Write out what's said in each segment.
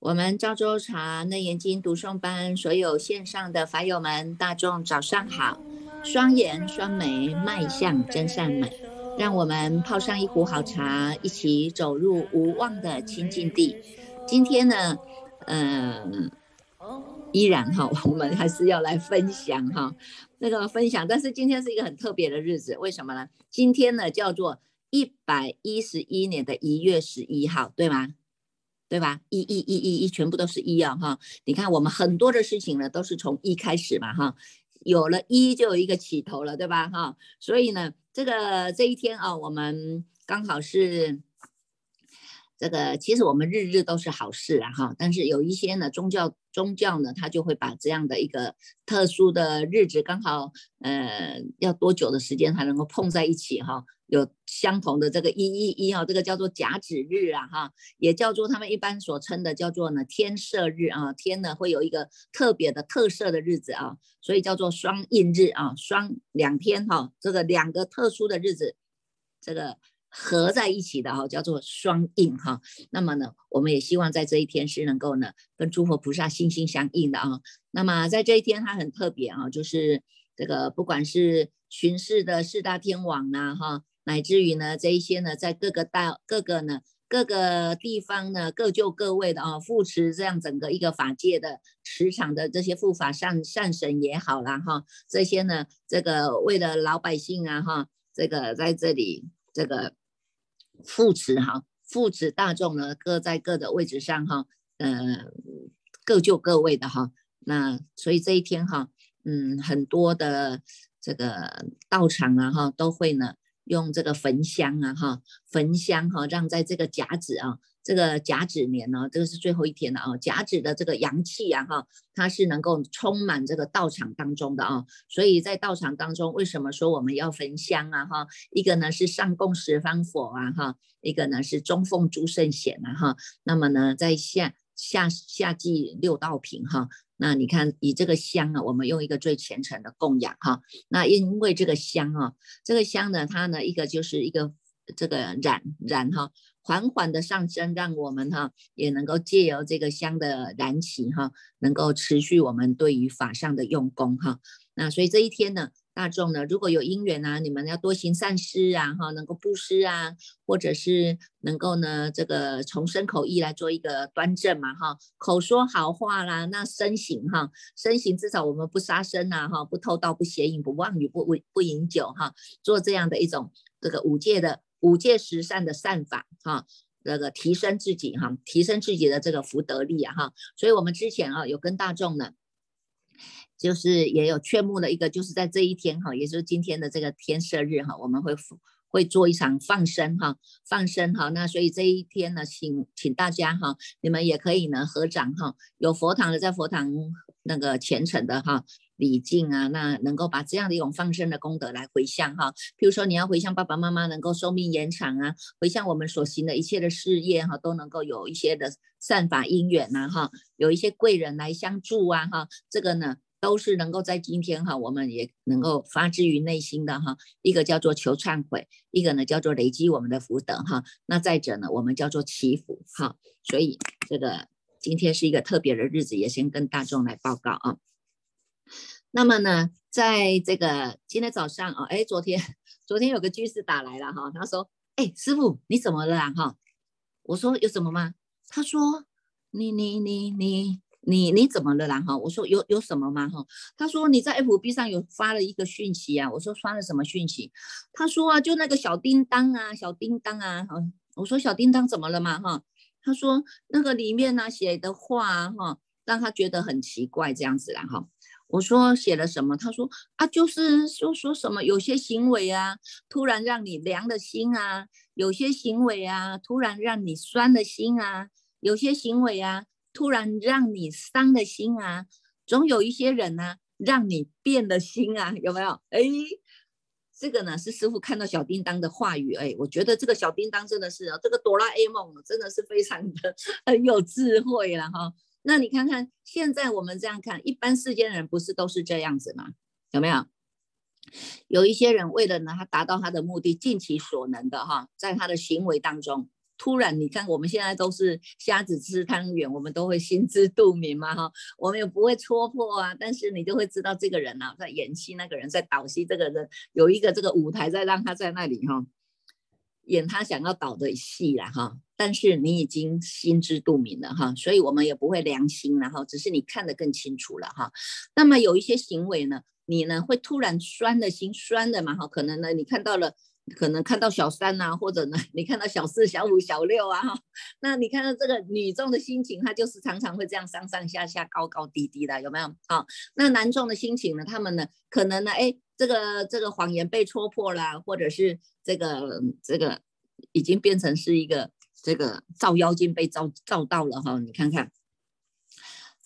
我们赵州茶内研经读诵班所有线上的法友们，大众早上好！双眼双眉迈向真善美，让我们泡上一壶好茶，一起走入无望的清净地。今天呢，嗯，依然哈，我们还是要来分享哈，那个分享。但是今天是一个很特别的日子，为什么呢？今天呢叫做一百一十一年的一月十一号，对吗？对吧？一、一、一、一、一，全部都是一啊！哈，你看我们很多的事情呢，都是从一开始嘛！哈，有了一就有一个起头了，对吧？哈，所以呢，这个这一天啊，我们刚好是。这个其实我们日日都是好事啊哈，但是有一些呢宗教宗教呢，他就会把这样的一个特殊的日子，刚好呃要多久的时间才能够碰在一起哈？有相同的这个一一一哈，这个叫做甲子日啊哈，也叫做他们一般所称的叫做呢天赦日啊，天呢会有一个特别的特色的日子啊，所以叫做双印日啊，双两天哈，这个两个特殊的日子，这个。合在一起的哈，叫做双应哈。那么呢，我们也希望在这一天是能够呢，跟诸佛菩萨心心相印的啊。那么在这一天，它很特别啊，就是这个不管是巡视的四大天王呐哈，乃至于呢这一些呢，在各个大各个呢各个地方呢各就各位的啊，扶持这样整个一个法界的磁场的这些护法善善神也好啦哈，这些呢这个为了老百姓啊哈，这个在这里这个。扶持哈，扶持大众呢，各在各的位置上哈，呃，各就各位的哈。那所以这一天哈，嗯，很多的这个道场啊哈，都会呢用这个焚香啊哈，焚香哈，让在这个甲子啊。这个甲子年呢，这个是最后一天了啊。甲子的这个阳气啊，哈，它是能够充满这个道场当中的啊。所以在道场当中，为什么说我们要焚香啊？哈，一个呢是上供十方佛啊，哈，一个呢是中奉诸圣贤啊，哈。那么呢，在下下下祭六道品哈。那你看，以这个香啊，我们用一个最虔诚的供养哈。那因为这个香啊，这个香呢，它呢一个就是一个这个染染哈。缓缓的上升，让我们哈也能够借由这个香的燃起哈，能够持续我们对于法上的用功哈。那所以这一天呢，大众呢如果有因缘啊，你们要多行善事啊哈，能够布施啊，或者是能够呢这个从身口意来做一个端正嘛哈，口说好话啦，那身行哈，身行至少我们不杀生呐哈，不偷盗不邪淫不妄语不不不饮酒哈，做这样的一种这个五戒的。五戒十善的善法，哈，这个提升自己，哈，提升自己的这个福德力啊，哈，所以我们之前啊有跟大众呢，就是也有劝募的一个，就是在这一天哈，也就是今天的这个天赦日哈，我们会会做一场放生哈，放生哈，那所以这一天呢，请请大家哈，你们也可以呢合掌哈，有佛堂的在佛堂那个虔诚的哈。礼敬啊，那能够把这样的一种放生的功德来回向哈，譬如说你要回向爸爸妈妈能够寿命延长啊，回向我们所行的一切的事业哈，都能够有一些的善法因缘呐哈，有一些贵人来相助啊哈，这个呢都是能够在今天哈，我们也能够发自于内心的哈，一个叫做求忏悔，一个呢叫做累积我们的福德哈，那再者呢，我们叫做祈福哈，所以这个今天是一个特别的日子，也先跟大众来报告啊。那么呢，在这个今天早上啊，哎，昨天昨天有个居士打来了哈，他说，哎，师傅你怎么了啊？哈，我说有什么吗？他说，你你你你你你怎么了啦？哈，我说有有什么吗？哈，他说你在 FB 上有发了一个讯息啊，我说发了什么讯息？他说啊，就那个小叮当啊，小叮当啊，哈，我说小叮当怎么了嘛？哈，他说那个里面呢写的话哈，让他觉得很奇怪这样子啦，哈。我说写了什么？他说啊，就是说说什么有些行为啊，突然让你凉了心啊；有些行为啊，突然让你酸了心啊；有些行为啊，突然让你伤了心啊。总有一些人呢，让你变了心啊，有没有？哎，这个呢是师傅看到小叮当的话语，哎，我觉得这个小叮当真的是这个哆啦 A 梦真的是非常的 很有智慧了哈。那你看看，现在我们这样看，一般世间人不是都是这样子吗？有没有？有一些人为了呢，他达到他的目的，尽其所能的哈，在他的行为当中突然你看我们现在都是瞎子吃汤圆，我们都会心知肚明嘛哈，我们也不会戳破啊，但是你就会知道这个人啊在演戏，那个人在导戏，这个人有一个这个舞台在让他在那里哈。演他想要导的戏了哈，但是你已经心知肚明了哈，所以我们也不会良心了哈，只是你看得更清楚了哈。那么有一些行为呢，你呢会突然酸的心酸的嘛哈，可能呢你看到了，可能看到小三呐，或者呢你看到小四、小五、小六啊哈，那你看到这个女众的心情，她就是常常会这样上上下下、高高低低的，有没有啊？那男众的心情呢，他们呢可能呢哎。这个这个谎言被戳破了，或者是这个这个已经变成是一个这个照妖镜被照照到了哈，你看看，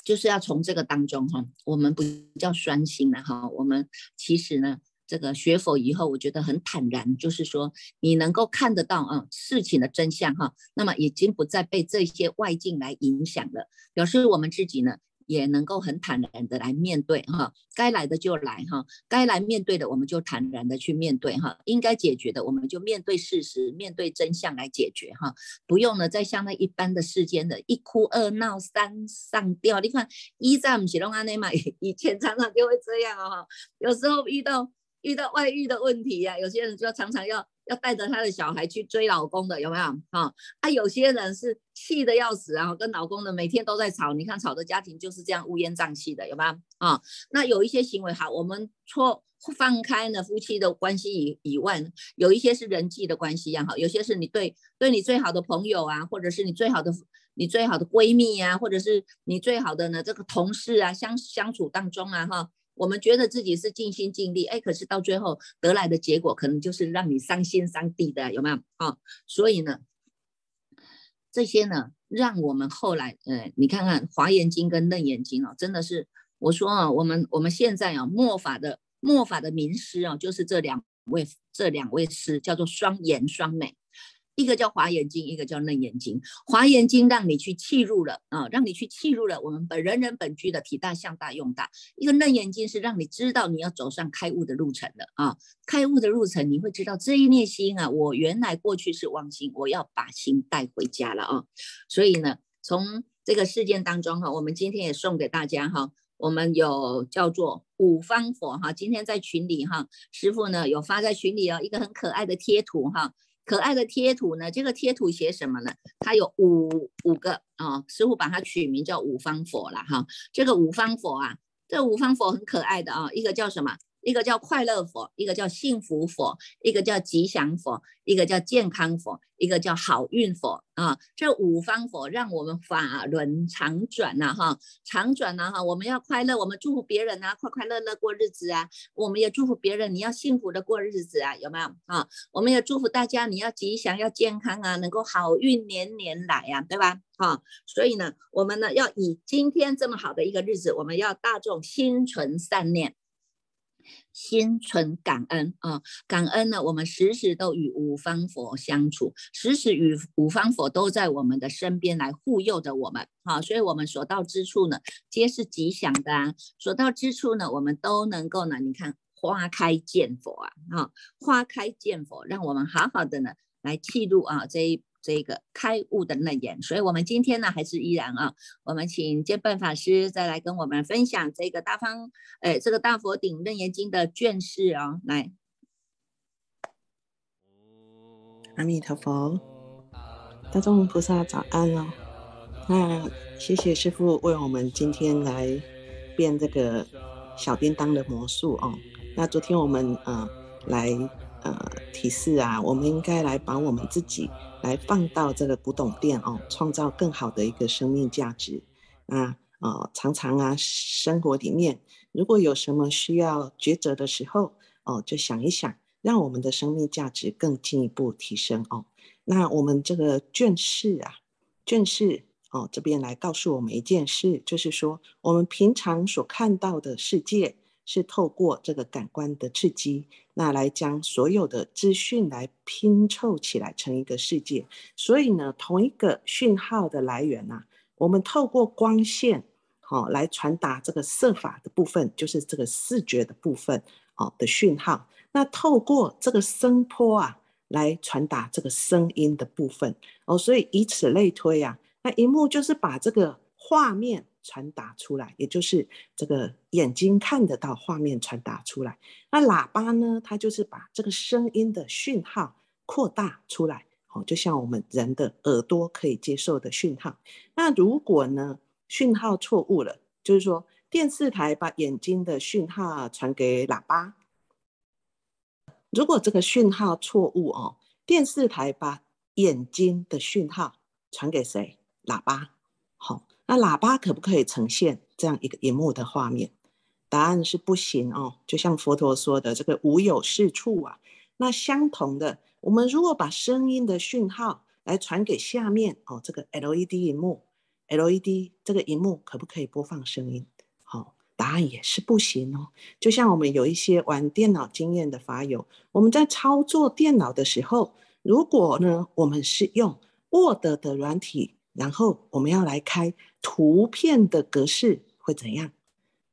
就是要从这个当中哈，我们不叫酸心了哈，我们其实呢，这个学佛以后，我觉得很坦然，就是说你能够看得到啊事情的真相哈，那么已经不再被这些外境来影响了，表示我们自己呢。也能够很坦然的来面对哈，该来的就来哈，该来面对的我们就坦然的去面对哈，应该解决的我们就面对事实，面对真相来解决哈，不用呢再像那一般的世间的一哭二闹三上吊，你看一战不是弄安内嘛，以前常常就会这样哈，有时候遇到遇到外遇的问题呀，有些人就常常要。要带着他的小孩去追老公的有没有？哈啊，有些人是气得要死啊，跟老公的每天都在吵。你看吵的家庭就是这样乌烟瘴气的，有没有？啊，那有一些行为好，我们错放开呢，夫妻的关系以以外，有一些是人际的关系也好，有些是你对对你最好的朋友啊，或者是你最好的你最好的闺蜜啊，或者是你最好的呢这个同事啊，相相处当中啊，哈。我们觉得自己是尽心尽力，哎，可是到最后得来的结果，可能就是让你伤心伤地的，有没有啊？所以呢，这些呢，让我们后来，呃，你看看《华严经》跟《楞严经》哦，真的是，我说啊，我们我们现在啊，末法的末法的名师啊，就是这两位这两位师，叫做双严双美。一个叫华严经，一个叫楞严经。华严经让你去契入了啊，让你去契入了我们本人人本具的体大向大用大。一个楞严经是让你知道你要走上开悟的路程的啊，开悟的路程你会知道这一念心啊，我原来过去是妄心，我要把心带回家了啊。所以呢，从这个事件当中哈，我们今天也送给大家哈，我们有叫做五方佛哈，今天在群里哈，师傅呢有发在群里哦，一个很可爱的贴图哈。可爱的贴图呢？这个贴图写什么呢？它有五五个啊，师傅把它取名叫五方佛了哈。这个五方佛啊，这五方佛很可爱的啊，一个叫什么？一个叫快乐佛，一个叫幸福佛，一个叫吉祥佛，一个叫健康佛，一个叫好运佛啊。这五方佛让我们法轮常转呐，哈，常转呐，哈。我们要快乐，我们祝福别人啊，快快乐乐过日子啊。我们也祝福别人，你要幸福的过日子啊，有没有啊？我们也祝福大家，你要吉祥，要健康啊，能够好运年年来呀，对吧？啊，所以呢，我们呢要以今天这么好的一个日子，我们要大众心存善念。心存感恩啊，感恩呢，我们时时都与五方佛相处，时时与五方佛都在我们的身边来护佑着我们啊，所以我们所到之处呢，皆是吉祥的啊，所到之处呢，我们都能够呢，你看花开见佛啊，啊，花开见佛，让我们好好的呢来记录啊这一。这个开悟的内眼，所以我们今天呢还是依然啊，我们请监办法师再来跟我们分享这个大方，哎，这个大佛顶楞严经的卷式啊，来，阿弥陀佛，大众菩萨早安哦。那谢谢师父为我们今天来变这个小叮当的魔术哦。那昨天我们呃来呃提示啊，我们应该来把我们自己。来放到这个古董店哦，创造更好的一个生命价值。那呃，常常啊，生活里面如果有什么需要抉择的时候哦，就想一想，让我们的生命价值更进一步提升哦。那我们这个卷式啊，卷式哦，这边来告诉我们一件事，就是说我们平常所看到的世界。是透过这个感官的刺激，那来将所有的资讯来拼凑起来成一个世界。所以呢，同一个讯号的来源呐，我们透过光线，好来传达这个色法的部分，就是这个视觉的部分，哦的讯号。那透过这个声波啊，来传达这个声音的部分哦，所以以此类推啊，那荧幕就是把这个画面传达出来，也就是这个眼睛看得到画面传达出来。那喇叭呢，它就是把这个声音的讯号扩大出来，哦，就像我们人的耳朵可以接受的讯号。那如果呢讯号错误了，就是说电视台把眼睛的讯号传给喇叭。如果这个讯号错误哦，电视台把眼睛的讯号传给谁？喇叭。那喇叭可不可以呈现这样一个荧幕的画面？答案是不行哦。就像佛陀说的，这个无有是处啊。那相同的，我们如果把声音的讯号来传给下面哦，这个 LED 荧幕，LED 这个荧幕可不可以播放声音？好。答案也是不行哦。就像我们有一些玩电脑经验的法友，我们在操作电脑的时候，如果呢我们是用 Word 的软体，然后我们要来开图片的格式，会怎样？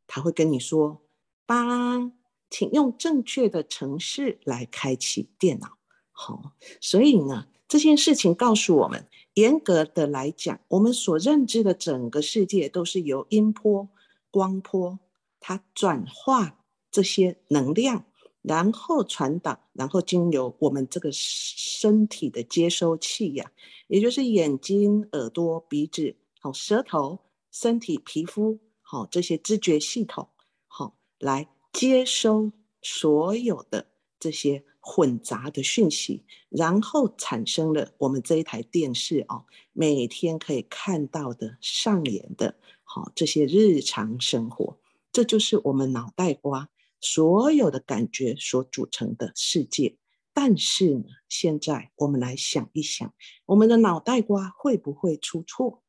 他会跟你说：“八，请用正确的程式来开启电脑。”好，所以呢，这件事情告诉我们，严格的来讲，我们所认知的整个世界都是由音波。光波它转化这些能量，然后传导，然后经由我们这个身体的接收器呀，也就是眼睛、耳朵、鼻子、好舌头、身体皮肤好这些知觉系统好来接收所有的这些混杂的讯息，然后产生了我们这一台电视哦，每天可以看到的上演的。好，这些日常生活，这就是我们脑袋瓜所有的感觉所组成的世界。但是呢，现在我们来想一想，我们的脑袋瓜会不会出错？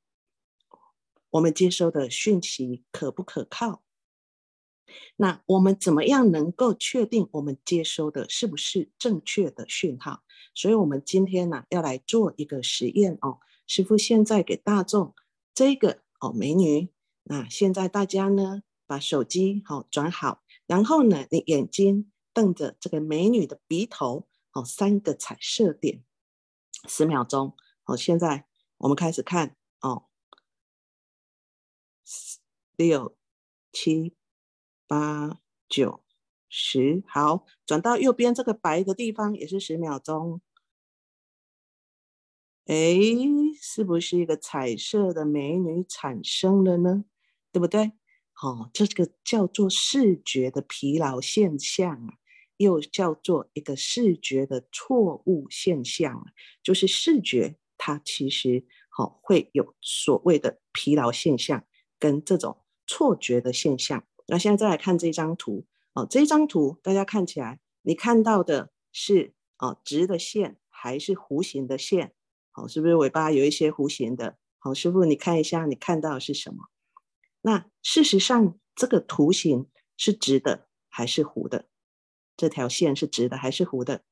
我们接收的讯息可不可靠？那我们怎么样能够确定我们接收的是不是正确的讯号？所以，我们今天呢，要来做一个实验哦。师傅现在给大众这个。哦，美女，那现在大家呢，把手机好转好，然后呢，你眼睛瞪着这个美女的鼻头，哦，三个彩色点，十秒钟。好，现在我们开始看哦，六、七、八、九、十，好，转到右边这个白的地方，也是十秒钟。哎，是不是一个彩色的美女产生了呢？对不对？哦，这个叫做视觉的疲劳现象啊，又叫做一个视觉的错误现象啊，就是视觉它其实好会有所谓的疲劳现象跟这种错觉的现象。那现在再来看这张图哦，这张图大家看起来，你看到的是哦直的线还是弧形的线？好，是不是尾巴有一些弧形的？好，师傅，你看一下，你看到的是什么？那事实上，这个图形是直的还是弧的？这条线是直的还是弧的？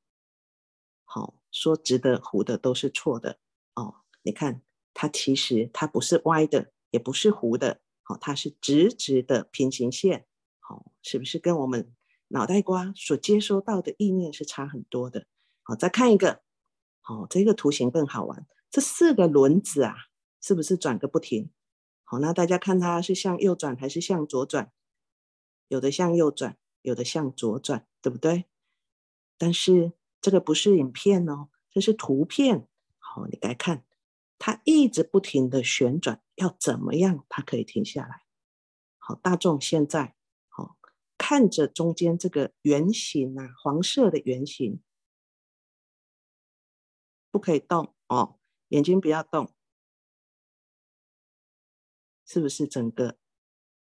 好，说直的、弧的都是错的哦。你看，它其实它不是歪的，也不是弧的，好，它是直直的平行线。好，是不是跟我们脑袋瓜所接收到的意念是差很多的？好，再看一个。哦，这个图形更好玩。这四个轮子啊，是不是转个不停？好，那大家看它是向右转还是向左转？有的向右转，有的向左转，对不对？但是这个不是影片哦，这是图片。好，你来看，它一直不停的旋转，要怎么样它可以停下来？好，大众现在好看着中间这个圆形啊，黄色的圆形。不可以动哦，眼睛不要动，是不是整个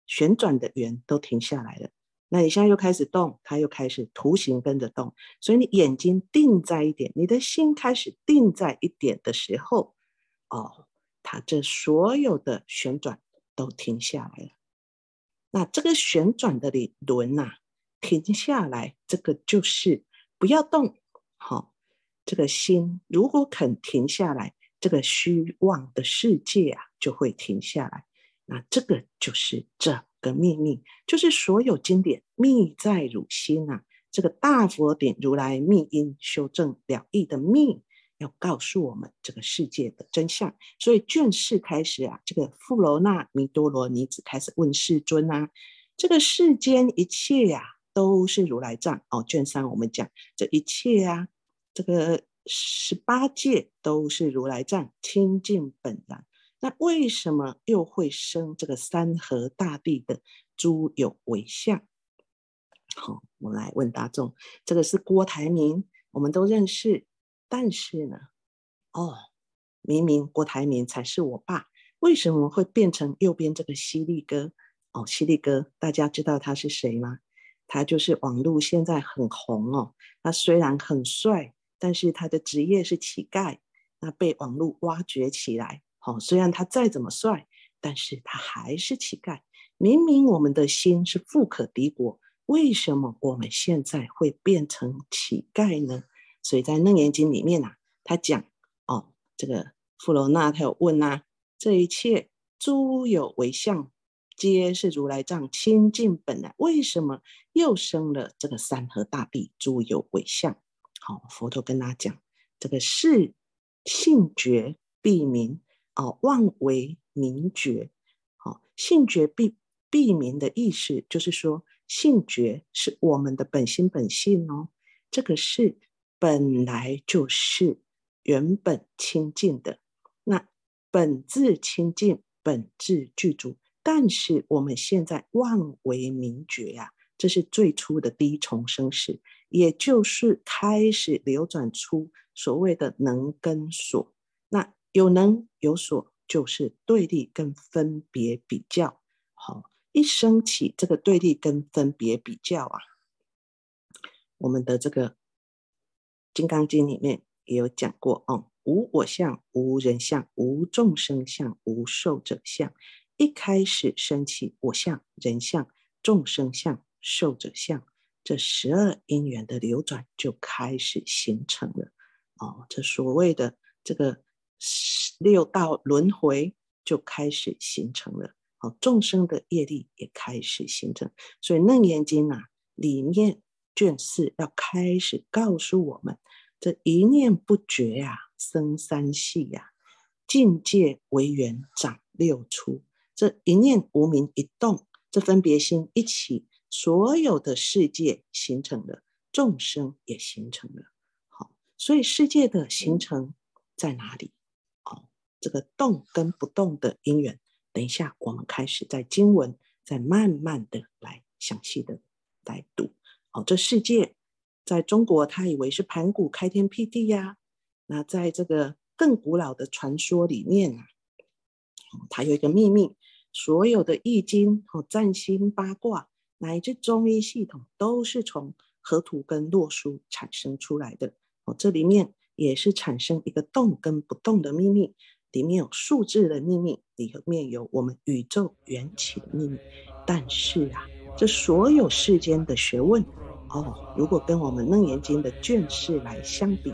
旋转的圆都停下来了？那你现在又开始动，它又开始图形跟着动，所以你眼睛定在一点，你的心开始定在一点的时候，哦，它这所有的旋转都停下来了。那这个旋转的理轮呐，停下来，这个就是不要动，好。这个心如果肯停下来，这个虚妄的世界啊就会停下来。啊这个就是这个秘密，就是所有经典秘在汝心啊。这个大佛顶如来密因修正了义的密，要告诉我们这个世界的真相。所以卷四开始啊，这个富罗那弥多罗尼子开始问世尊啊，这个世间一切呀，都是如来藏哦。卷三我们讲这一切啊，这个十八界都是如来藏清净本然。那为什么又会生这个三河大地的诸有为相？好，我来问大众，这个是郭台铭，我们都认识。但是呢，哦，明明郭台铭才是我爸，为什么会变成右边这个犀利哥？哦，犀利哥，大家知道他是谁吗？他就是网络现在很红哦。他虽然很帅，但是他的职业是乞丐，那被网络挖掘起来。好，虽然他再怎么帅，但是他还是乞丐。明明我们的心是富可敌国，为什么我们现在会变成乞丐呢？所以在《楞严经》里面呐，他讲哦，这个富罗那他有问呐，这一切诸有为相，皆是如来藏清净本来，为什么又生了这个山河大地诸有为相？好，佛陀跟他讲，这个是性觉必明。哦，妄为名觉，好，性觉必必明的意思就是说，性觉是我们的本心本性哦，这个是本来就是原本清净的，那本质清净，本质具足，但是我们现在妄为名觉呀，这是最初的第一重生时，也就是开始流转出所谓的能跟所。那。有能有所，就是对立跟分别比较。好，一升起这个对立跟分别比较啊，我们的这个《金刚经》里面也有讲过哦，无我相，无人相，无众生相，无寿者相。一开始升起我相、人相、众生相、寿者相，这十二因缘的流转就开始形成了。哦，这所谓的这个。六道轮回就开始形成了，好众生的业力也开始形成，所以《楞严经》啊里面卷四要开始告诉我们：这一念不绝呀，生三系呀，境界为缘长六出。这一念无名一动，这分别心一起，所有的世界形成了，众生也形成了。好，所以世界的形成在哪里？这个动跟不动的因缘，等一下我们开始在经文再慢慢的来详细的来读。哦，这世界在中国，他以为是盘古开天辟地呀。那在这个更古老的传说里面啊，它有一个秘密，所有的易经、哦占星、八卦乃至中医系统，都是从河图跟洛书产生出来的。哦，这里面也是产生一个动跟不动的秘密。里面有数字的秘密，里面有我们宇宙缘起的秘密。但是啊，这所有世间的学问，哦，如果跟我们《楞严经》的卷式来相比，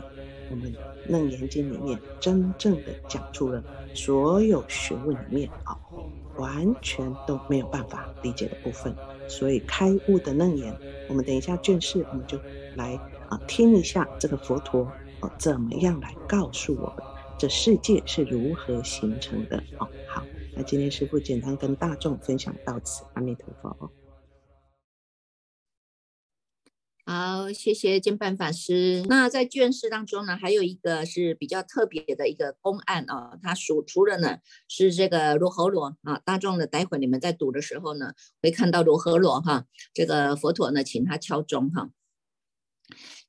我们《楞严经》里面真正的讲出了所有学问里面啊，完全都没有办法理解的部分。所以开悟的楞严，我们等一下卷式，我们就来啊听一下这个佛陀哦怎么样来告诉我们。这世界是如何形成的？哦，好，那今天师傅简单跟大众分享到此，阿弥陀佛。好，谢谢监办法师。那在卷式当中呢，还有一个是比较特别的一个公案啊，它属出了呢是这个罗喉罗啊。大众的，待会你们在读的时候呢，会看到罗喉罗哈，这个佛陀呢，请他敲钟哈，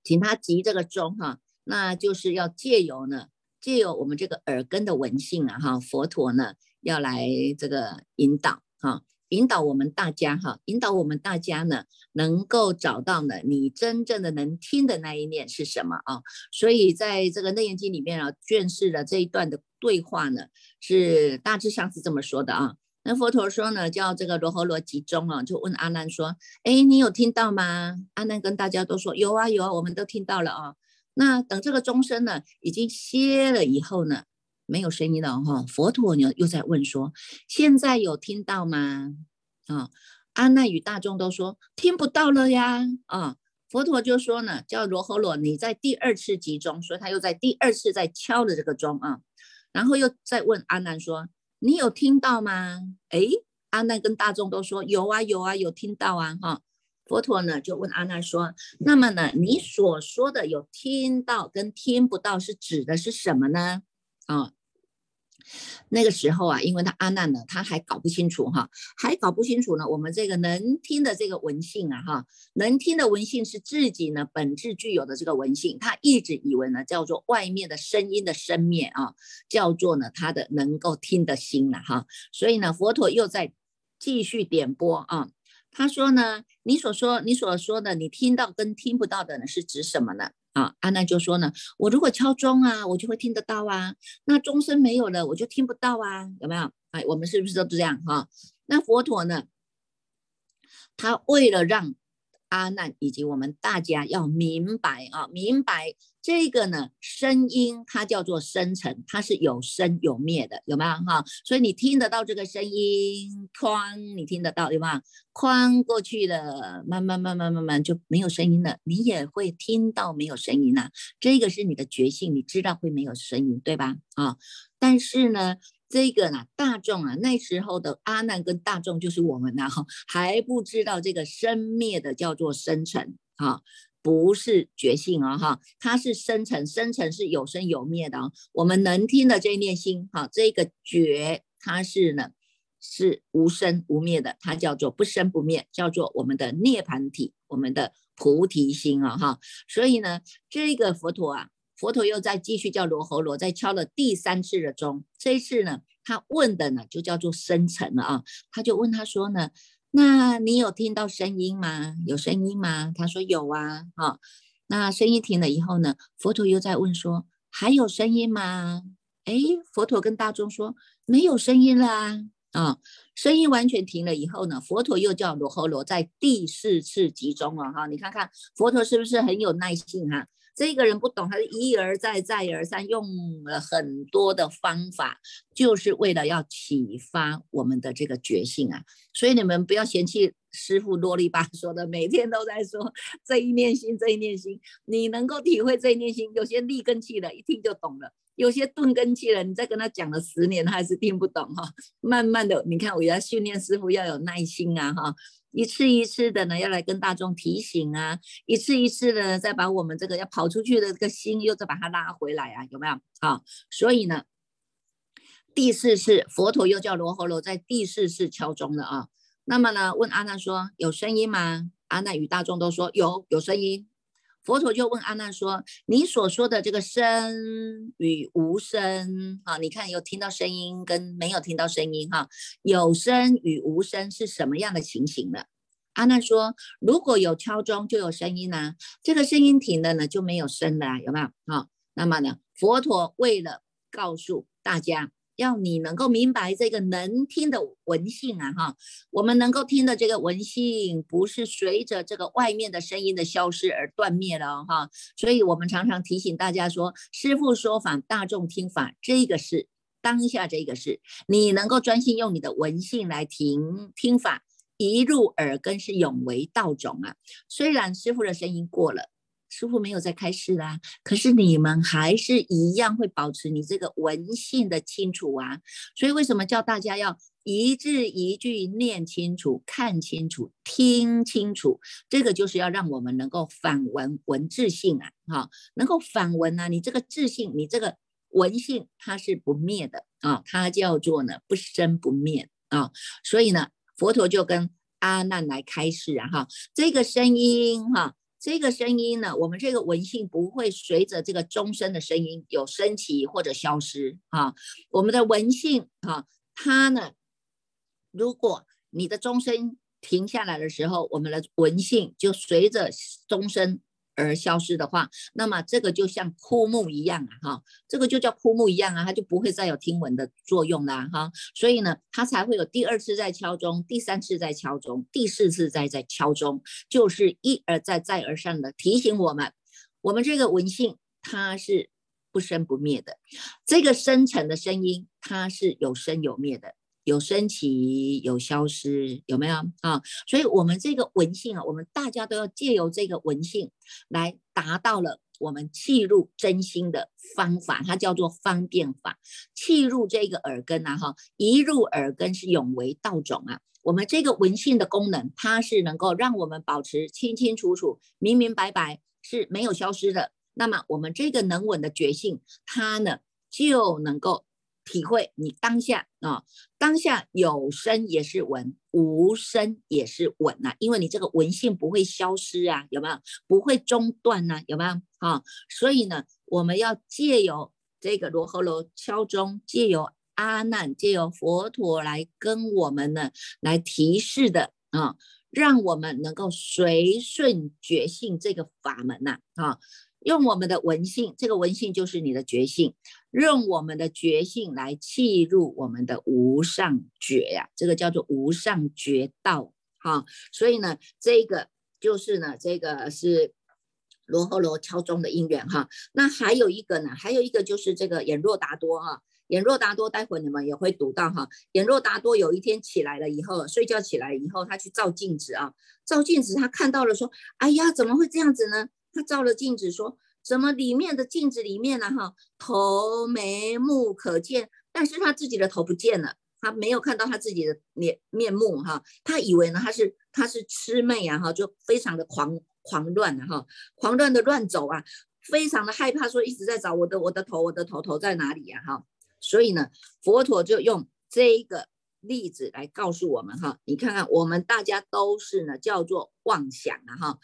请他击这个钟哈，那就是要借由呢。借由我们这个耳根的闻性啊，哈，佛陀呢要来这个引导哈，引导我们大家哈，引导我们大家呢能够找到呢你真正的能听的那一念是什么啊？所以在这个内眼经里面啊，卷式的这一段的对话呢，是大致上是这么说的啊。那佛陀说呢，叫这个罗侯罗集中啊，就问阿难说：“哎，你有听到吗？”阿难跟大家都说：“有啊，有啊，我们都听到了啊。”那等这个钟声呢，已经歇了以后呢，没有声音了哈。佛陀呢又在问说：“现在有听到吗？”啊，阿难与大众都说听不到了呀。啊，佛陀就说呢，叫罗侯罗，你在第二次集中，所以他又在第二次在敲了这个钟啊，然后又再问阿难说，你有听到吗？哎，阿难跟大众都说有啊有啊有听到啊哈。佛陀呢就问阿难说，那么呢，你所说的有听到跟听不到是指的是什么呢？啊？那个时候啊，因为他阿难呢，他还搞不清楚哈，还搞不清楚呢。我们这个能听的这个文性啊，哈，能听的文性是自己呢本质具有的这个文性，他一直以为呢叫做外面的声音的声灭啊，叫做呢他的能够听的心了哈。所以呢，佛陀又在继续点拨啊，他说呢，你所说你所说的，你听到跟听不到的呢，是指什么呢？啊，阿难就说呢，我如果敲钟啊，我就会听得到啊。那钟声没有了，我就听不到啊，有没有？哎，我们是不是都这样哈？那佛陀呢？他为了让阿难以及我们大家要明白啊，明白这个呢，声音它叫做生成，它是有生有灭的，有没有哈？所以你听得到这个声音，哐，你听得到，有没有？哐过去了，慢慢慢慢慢慢就没有声音了，你也会听到没有声音了，这个是你的觉性，你知道会没有声音，对吧？啊，但是呢。这个呢，大众啊，那时候的阿难跟大众就是我们呐，哈，还不知道这个生灭的叫做生成啊，不是觉性啊，哈，它是生成，生成是有生有灭的啊。我们能听的这一念心，哈，这个觉它是呢，是无生无灭的，它叫做不生不灭，叫做我们的涅盘体，我们的菩提心啊，哈。所以呢，这个佛陀啊。佛陀又在继续叫罗侯罗，在敲了第三次的钟。这一次呢，他问的呢就叫做生成了啊。他就问他说呢，那你有听到声音吗？有声音吗？他说有啊。哈，那声音停了以后呢，佛陀又在问说，还有声音吗？哎，佛陀跟大众说没有声音啦。啊，声音完全停了以后呢，佛陀又叫罗侯罗在第四次集中了哈。你看看佛陀是不是很有耐性哈？这个人不懂，他是一而再、再而三用了很多的方法，就是为了要启发我们的这个觉性啊。所以你们不要嫌弃师傅啰里吧嗦的，每天都在说这一念心、这一念心。你能够体会这一念心，有些立根气的，一听就懂了；有些钝根气了，你再跟他讲了十年，他还是听不懂哈。慢慢的，你看我要训练师傅要有耐心啊哈。一次一次的呢，要来跟大众提醒啊，一次一次的再把我们这个要跑出去的这个心，又再把它拉回来啊，有没有？啊，所以呢，第四次佛陀又叫罗侯罗在第四次敲钟了啊。那么呢，问阿难说有声音吗？阿难与大众都说有，有声音。佛陀就问阿难说：“你所说的这个声与无声，啊，你看有听到声音跟没有听到声音，哈，有声与无声是什么样的情形呢？”阿难说：“如果有敲钟，就有声音呐，这个声音停了呢，就没有声了，有没有？啊，那么呢，佛陀为了告诉大家。”要你能够明白这个能听的文性啊，哈，我们能够听的这个文性，不是随着这个外面的声音的消失而断灭了哈。所以我们常常提醒大家说，师父说法，大众听法，这个是当下这个是，你能够专心用你的文性来听听法，一入耳根是永为道种啊。虽然师父的声音过了。师傅没有在开示啦，可是你们还是一样会保持你这个文性的清楚啊。所以为什么叫大家要一字一句念清楚、看清楚、听清楚？这个就是要让我们能够反文文字性啊，哈，能够反文啊。你这个自信，你这个文性，它是不灭的啊，它叫做呢不生不灭啊。所以呢，佛陀就跟阿难来开示啊，哈，这个声音哈。这个声音呢，我们这个文性不会随着这个钟声的声音有升起或者消失啊。我们的文性啊，它呢，如果你的钟声停下来的时候，我们的文性就随着钟声。而消失的话，那么这个就像枯木一样啊，哈，这个就叫枯木一样啊，它就不会再有听闻的作用啦，哈，所以呢，它才会有第二次在敲钟，第三次在敲钟，第四次在在敲钟，就是一而再再而三的提醒我们，我们这个文性它是不生不灭的，这个深沉的声音它是有生有灭的。有升起，有消失，有没有啊？所以，我们这个文性啊，我们大家都要借由这个文性来达到了我们气入真心的方法，它叫做方便法。气入这个耳根啊，哈，一入耳根是永为道种啊。我们这个文性的功能，它是能够让我们保持清清楚楚、明明白白，是没有消失的。那么，我们这个能稳的觉性，它呢就能够。体会你当下啊，当下有声也是闻，无声也是闻呐，因为你这个文性不会消失啊，有没有？不会中断呢，有没有？啊，所以呢，我们要借由这个罗喉罗敲钟，借由阿难，借由佛陀来跟我们呢来提示的啊，让我们能够随顺觉性这个法门呐啊。用我们的文性，这个文性就是你的觉性，用我们的觉性来契入我们的无上觉呀，这个叫做无上觉道哈。所以呢，这个就是呢，这个是罗喉罗敲钟的因缘哈。那还有一个呢，还有一个就是这个眼若达多哈，眼若达多，待会你们也会读到哈。眼若达多有一天起来了以后，睡觉起来以后，他去照镜子啊，照镜子他看到了说，哎呀，怎么会这样子呢？他照了镜子，说：“怎么里面的镜子里面呢？哈，头眉目可见，但是他自己的头不见了，他没有看到他自己的脸面目哈。他以为呢，他是他是魑魅啊哈，就非常的狂狂乱啊哈，狂乱的乱走啊，非常的害怕，说一直在找我的我的头，我的头头在哪里呀哈。所以呢，佛陀就用这一个例子来告诉我们哈，你看看我们大家都是呢，叫做妄想啊哈。”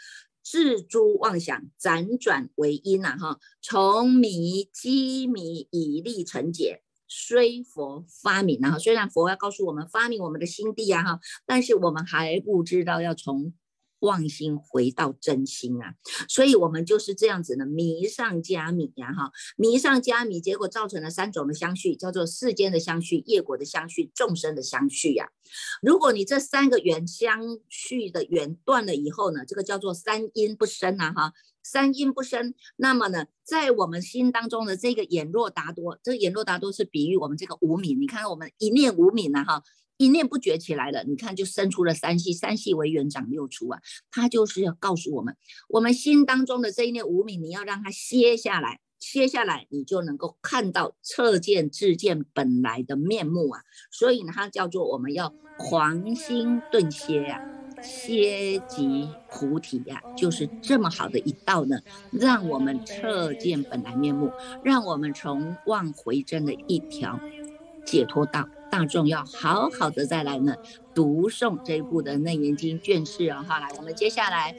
自诸妄想辗转为因呐，哈，从迷积迷以立成解，虽佛发明呐，虽然佛要告诉我们发明我们的心地啊，哈，但是我们还不知道要从。妄心回到真心啊，所以我们就是这样子的迷上加迷呀，哈，迷上加迷，结果造成了三种的相续，叫做世间的相续、业果的相续、众生的相续呀。如果你这三个缘相续的缘断了以后呢，这个叫做三因不生啊，哈，三因不生，那么呢，在我们心当中的这个眼若达多，这个眼若达多是比喻我们这个无名，你看我们一念无名啊，哈。一念不觉起来了，你看就生出了三系，三系为缘长六出啊，他就是要告诉我们，我们心当中的这一念无明，你要让它歇下来，歇下来，你就能够看到彻见自见本来的面目啊。所以呢，它叫做我们要狂心顿歇呀，歇即菩提呀，就是这么好的一道呢，让我们彻见本来面目，让我们从妄回真的一条解脱道。大众要好好的再来呢，读诵这一部的《楞严经》卷四啊，哈，来，我们接下来